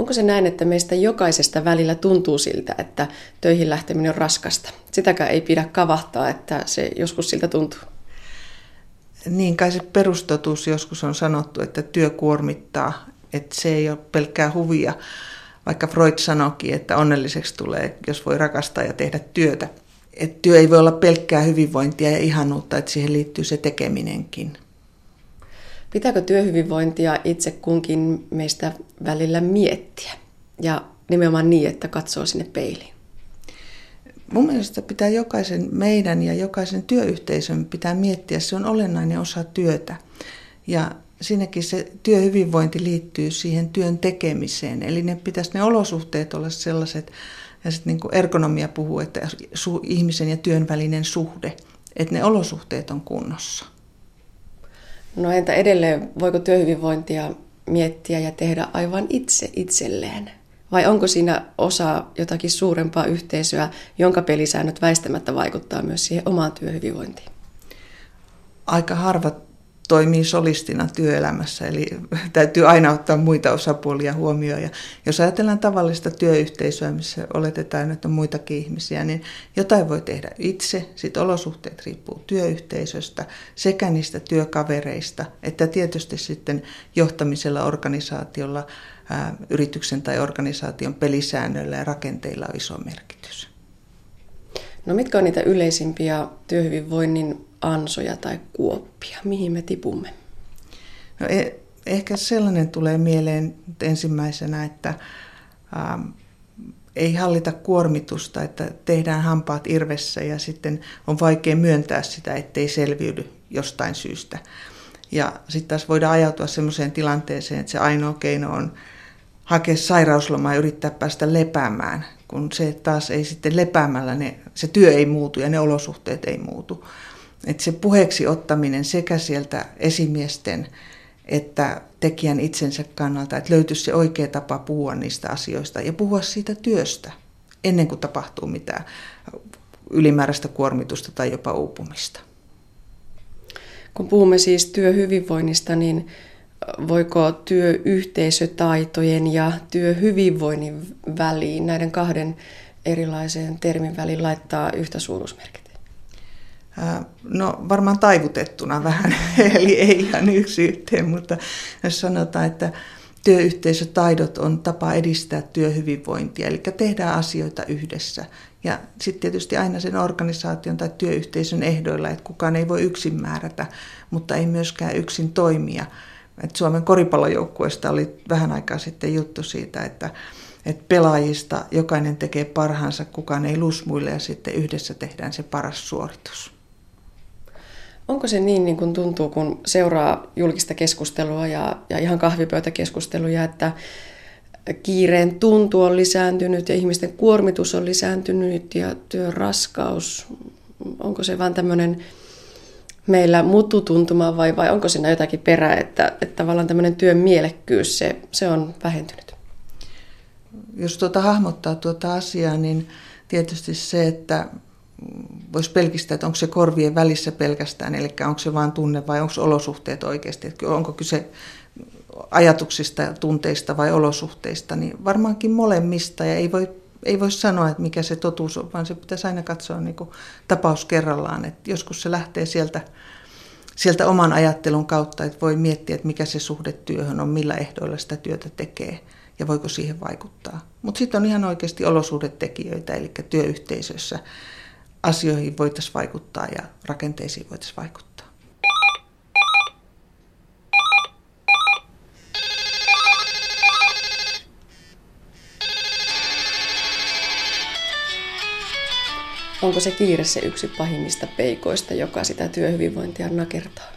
Onko se näin, että meistä jokaisesta välillä tuntuu siltä, että töihin lähteminen on raskasta? Sitäkään ei pidä kavahtaa, että se joskus siltä tuntuu. Niin kai se perustotuus joskus on sanottu, että työ kuormittaa, että se ei ole pelkkää huvia. Vaikka Freud sanoikin, että onnelliseksi tulee, jos voi rakastaa ja tehdä työtä. Että työ ei voi olla pelkkää hyvinvointia ja ihanuutta, että siihen liittyy se tekeminenkin. Pitääkö työhyvinvointia itse kunkin meistä välillä miettiä? Ja nimenomaan niin, että katsoo sinne peiliin. Mun mielestä pitää jokaisen meidän ja jokaisen työyhteisön pitää miettiä, se on olennainen osa työtä. Ja siinäkin se työhyvinvointi liittyy siihen työn tekemiseen. Eli ne pitäisi ne olosuhteet olla sellaiset, ja sitten niin ergonomia puhuu, että ihmisen ja työn välinen suhde, että ne olosuhteet on kunnossa. No entä edelleen, voiko työhyvinvointia miettiä ja tehdä aivan itse itselleen? Vai onko siinä osa jotakin suurempaa yhteisöä, jonka pelisäännöt väistämättä vaikuttaa myös siihen omaan työhyvinvointiin? Aika harvat toimii solistina työelämässä, eli täytyy aina ottaa muita osapuolia huomioon. Ja jos ajatellaan tavallista työyhteisöä, missä oletetaan, että on muitakin ihmisiä, niin jotain voi tehdä itse. Sitten olosuhteet riippuu työyhteisöstä sekä niistä työkavereista, että tietysti sitten johtamisella organisaatiolla, ää, yrityksen tai organisaation pelisäännöillä ja rakenteilla on iso merkitys. No mitkä on niitä yleisimpiä työhyvinvoinnin ansoja tai kuoppia? Mihin me tipumme? No, e- ehkä sellainen tulee mieleen ensimmäisenä, että ähm, ei hallita kuormitusta, että tehdään hampaat irvessä ja sitten on vaikea myöntää sitä, ettei selviydy jostain syystä. Ja sitten taas voidaan ajautua sellaiseen tilanteeseen, että se ainoa keino on hakea sairauslomaa ja yrittää päästä lepäämään, kun se taas ei sitten lepäämällä, ne, se työ ei muutu ja ne olosuhteet ei muutu. Että se puheeksi ottaminen sekä sieltä esimiesten että tekijän itsensä kannalta, että löytyisi se oikea tapa puhua niistä asioista ja puhua siitä työstä ennen kuin tapahtuu mitään ylimääräistä kuormitusta tai jopa uupumista. Kun puhumme siis työhyvinvoinnista, niin voiko työyhteisötaitojen ja työhyvinvoinnin väliin, näiden kahden erilaisen termin väliin laittaa yhtä suuruusmerkit? No varmaan taivutettuna vähän, eli ei ihan yksi yhteen, mutta jos sanotaan, että työyhteisötaidot on tapa edistää työhyvinvointia, eli tehdään asioita yhdessä. Ja sitten tietysti aina sen organisaation tai työyhteisön ehdoilla, että kukaan ei voi yksin määrätä, mutta ei myöskään yksin toimia. Et Suomen koripallojoukkueesta oli vähän aikaa sitten juttu siitä, että, että pelaajista jokainen tekee parhaansa, kukaan ei lusmuille ja sitten yhdessä tehdään se paras suoritus. Onko se niin, niin kuin tuntuu, kun seuraa julkista keskustelua ja, ja ihan kahvipöytäkeskusteluja, että kiireen tuntu on lisääntynyt ja ihmisten kuormitus on lisääntynyt ja työn raskaus, onko se vain tämmöinen meillä mututuntuma vai, vai onko siinä jotakin perää, että, että tavallaan tämmöinen työn mielekkyys, se, se on vähentynyt? Jos tuota hahmottaa tuota asiaa, niin tietysti se, että voisi pelkistää, että onko se korvien välissä pelkästään, eli onko se vain tunne vai onko olosuhteet oikeasti, että onko kyse ajatuksista, tunteista vai olosuhteista, niin varmaankin molemmista ja ei voi, ei voi sanoa, että mikä se totuus on, vaan se pitäisi aina katsoa niin kuin tapaus kerrallaan, että joskus se lähtee sieltä, sieltä oman ajattelun kautta, että voi miettiä, että mikä se suhde työhön on, millä ehdoilla sitä työtä tekee ja voiko siihen vaikuttaa. Mutta sitten on ihan oikeasti olosuhdetekijöitä, eli työyhteisössä asioihin voitaisiin vaikuttaa ja rakenteisiin voitaisiin vaikuttaa. Onko se kiire se yksi pahimmista peikoista, joka sitä työhyvinvointia nakertaa?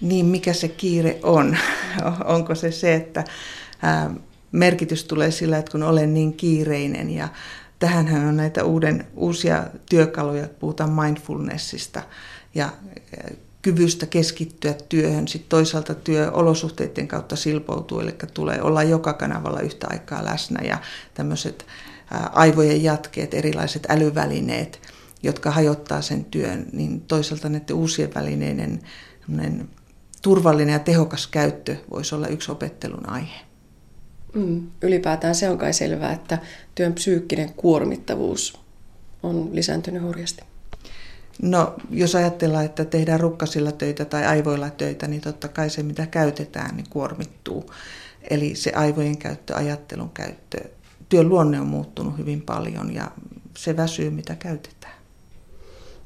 Niin, mikä se kiire on? Onko se se, että merkitys tulee sillä, että kun olen niin kiireinen ja tähänhän on näitä uuden, uusia työkaluja, puhutaan mindfulnessista ja kyvystä keskittyä työhön. Sitten toisaalta työolosuhteiden kautta silpoutuu, eli tulee olla joka kanavalla yhtä aikaa läsnä ja tämmöiset aivojen jatkeet, erilaiset älyvälineet, jotka hajottaa sen työn, niin toisaalta näiden uusien välineiden turvallinen ja tehokas käyttö voisi olla yksi opettelun aihe. Mm, ylipäätään se on kai selvää, että työn psyykkinen kuormittavuus on lisääntynyt hurjasti. No, jos ajatellaan, että tehdään rukkasilla töitä tai aivoilla töitä, niin totta kai se, mitä käytetään, niin kuormittuu. Eli se aivojen käyttö, ajattelun käyttö, työn luonne on muuttunut hyvin paljon ja se väsyy, mitä käytetään.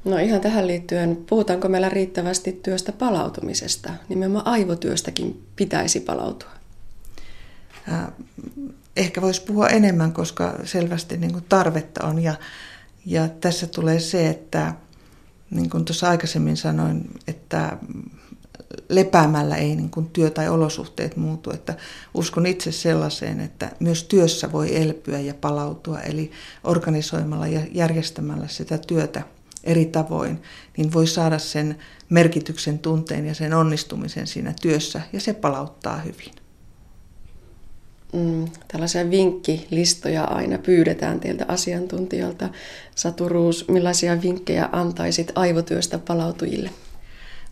No ihan tähän liittyen, puhutaanko meillä riittävästi työstä palautumisesta? Nimenomaan aivotyöstäkin pitäisi palautua. Ehkä voisi puhua enemmän, koska selvästi niin kuin tarvetta on. Ja, ja tässä tulee se, että niin kuin tuossa aikaisemmin sanoin, että lepäämällä ei niin kuin työ tai olosuhteet muutu. Että uskon itse sellaiseen, että myös työssä voi elpyä ja palautua, eli organisoimalla ja järjestämällä sitä työtä eri tavoin, niin voi saada sen merkityksen tunteen ja sen onnistumisen siinä työssä, ja se palauttaa hyvin. Mm, tällaisia vinkkilistoja aina pyydetään teiltä asiantuntijalta. Satu Ruus, millaisia vinkkejä antaisit aivotyöstä palautujille?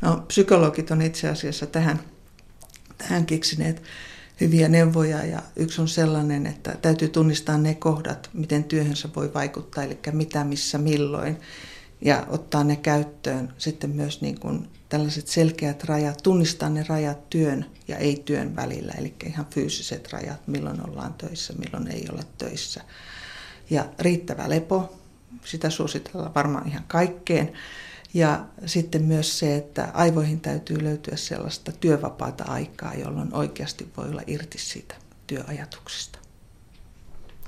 No, psykologit on itse asiassa tähän, tähän keksineet hyviä neuvoja ja yksi on sellainen, että täytyy tunnistaa ne kohdat, miten työhönsä voi vaikuttaa, eli mitä, missä, milloin ja ottaa ne käyttöön sitten myös niin kuin tällaiset selkeät rajat, tunnistaa ne rajat työn ja ei-työn välillä, eli ihan fyysiset rajat, milloin ollaan töissä, milloin ei olla töissä. Ja riittävä lepo, sitä suositellaan varmaan ihan kaikkeen. Ja sitten myös se, että aivoihin täytyy löytyä sellaista työvapaata aikaa, jolloin oikeasti voi olla irti siitä työajatuksesta.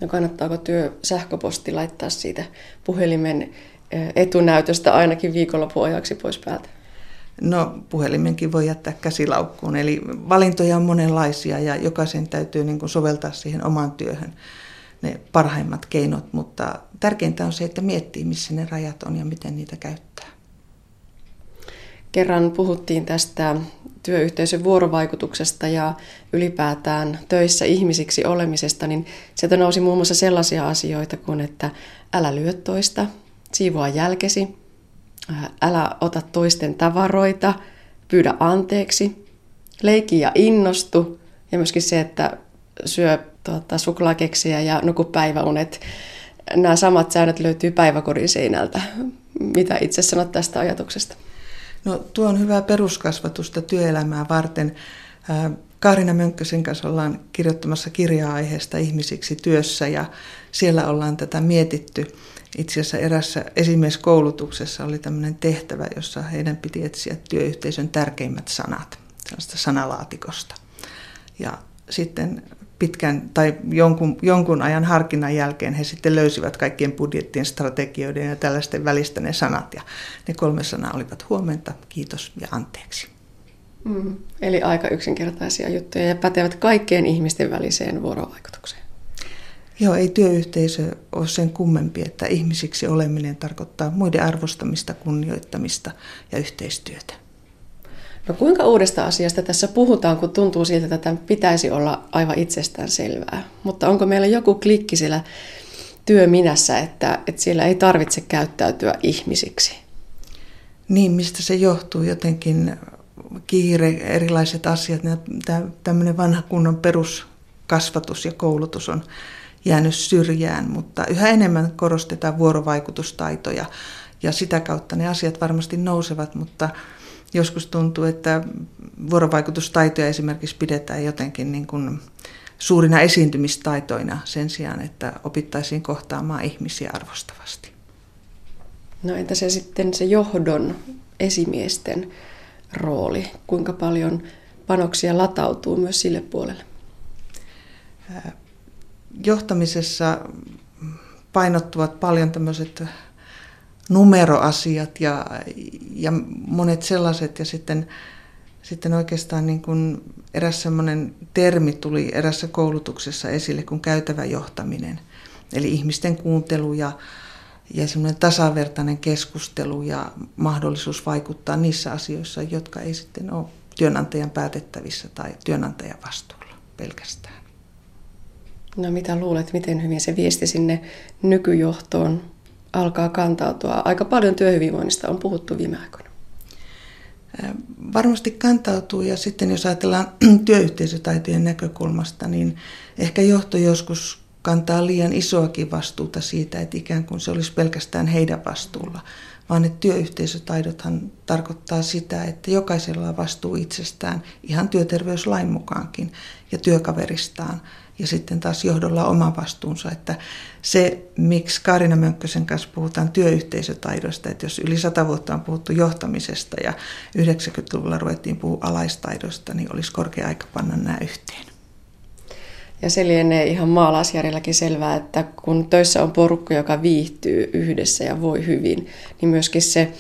No kannattaako työ sähköposti laittaa siitä puhelimen etunäytöstä ainakin viikonloppuajaksi pois päältä? No puhelimenkin voi jättää käsilaukkuun, eli valintoja on monenlaisia ja jokaisen täytyy niin kuin soveltaa siihen omaan työhön ne parhaimmat keinot, mutta tärkeintä on se, että miettii, missä ne rajat on ja miten niitä käyttää. Kerran puhuttiin tästä työyhteisön vuorovaikutuksesta ja ylipäätään töissä ihmisiksi olemisesta, niin sieltä nousi muun muassa sellaisia asioita kuin, että älä lyö toista, siivoa jälkesi, älä ota toisten tavaroita, pyydä anteeksi, leiki ja innostu ja myöskin se, että syö tuota, suklaakeksiä ja nuku päiväunet. Nämä samat säännöt löytyy päiväkodin seinältä. Mitä itse sanot tästä ajatuksesta? No tuo on hyvää peruskasvatusta työelämää varten. Kaarina Mönkkösen kanssa ollaan kirjoittamassa kirjaa aiheesta ihmisiksi työssä ja siellä ollaan tätä mietitty. Itse asiassa erässä esimieskoulutuksessa oli tämmöinen tehtävä, jossa heidän piti etsiä työyhteisön tärkeimmät sanat, sellaista sanalaatikosta. Ja sitten pitkän tai jonkun, jonkun ajan harkinnan jälkeen he sitten löysivät kaikkien budjettien, strategioiden ja tällaisten välistä ne sanat. Ja ne kolme sanaa olivat huomenta, kiitos ja anteeksi. Mm, eli aika yksinkertaisia juttuja ja pätevät kaikkien ihmisten väliseen vuorovaikutukseen. Joo, ei työyhteisö ole sen kummempi, että ihmisiksi oleminen tarkoittaa muiden arvostamista, kunnioittamista ja yhteistyötä. No kuinka uudesta asiasta tässä puhutaan, kun tuntuu siltä, että tämä pitäisi olla aivan itsestään selvää. Mutta onko meillä joku klikki siellä työminässä, että, että siellä ei tarvitse käyttäytyä ihmisiksi? Niin, mistä se johtuu jotenkin kiire, erilaiset asiat, tämmöinen vanha kunnon peruskasvatus ja koulutus on jäänyt syrjään, mutta yhä enemmän korostetaan vuorovaikutustaitoja ja sitä kautta ne asiat varmasti nousevat, mutta joskus tuntuu, että vuorovaikutustaitoja esimerkiksi pidetään jotenkin niin kuin suurina esiintymistaitoina sen sijaan, että opittaisiin kohtaamaan ihmisiä arvostavasti. No entä se sitten se johdon esimiesten rooli? Kuinka paljon panoksia latautuu myös sille puolelle? Johtamisessa painottuvat paljon tämmöiset numeroasiat ja, ja monet sellaiset. Ja sitten, sitten oikeastaan niin kuin eräs semmoinen termi tuli erässä koulutuksessa esille kuin käytävä johtaminen. Eli ihmisten kuuntelu ja, ja semmoinen tasavertainen keskustelu ja mahdollisuus vaikuttaa niissä asioissa, jotka ei sitten ole työnantajan päätettävissä tai työnantajan vastuulla pelkästään. No mitä luulet, miten hyvin se viesti sinne nykyjohtoon alkaa kantautua. Aika paljon työhyvinvoinnista on puhuttu viime aikoina. varmasti kantautuu ja sitten jos ajatellaan työyhteisötaitojen näkökulmasta, niin ehkä johto joskus kantaa liian isoakin vastuuta siitä, että ikään kuin se olisi pelkästään heidän vastuulla, vaan että työyhteisötaidothan tarkoittaa sitä, että jokaisella on vastuu itsestään ihan työterveyslain mukaankin ja työkaveristaan ja sitten taas johdolla oma vastuunsa. Että se, miksi Kaarina Mönkkösen kanssa puhutaan työyhteisötaidoista, että jos yli sata vuotta on puhuttu johtamisesta ja 90-luvulla ruvettiin puhua alaistaidosta, niin olisi korkea aika panna nämä yhteen. Ja se lienee ihan maalaisjärjelläkin selvää, että kun töissä on porukka, joka viihtyy yhdessä ja voi hyvin, niin myöskin se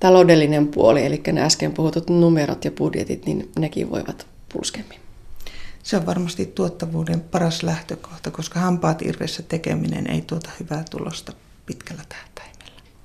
taloudellinen puoli, eli ne äsken puhutut numerot ja budjetit, niin nekin voivat pulskemmin. Se on varmasti tuottavuuden paras lähtökohta, koska hampaat irvessä tekeminen ei tuota hyvää tulosta pitkällä tähtäimellä.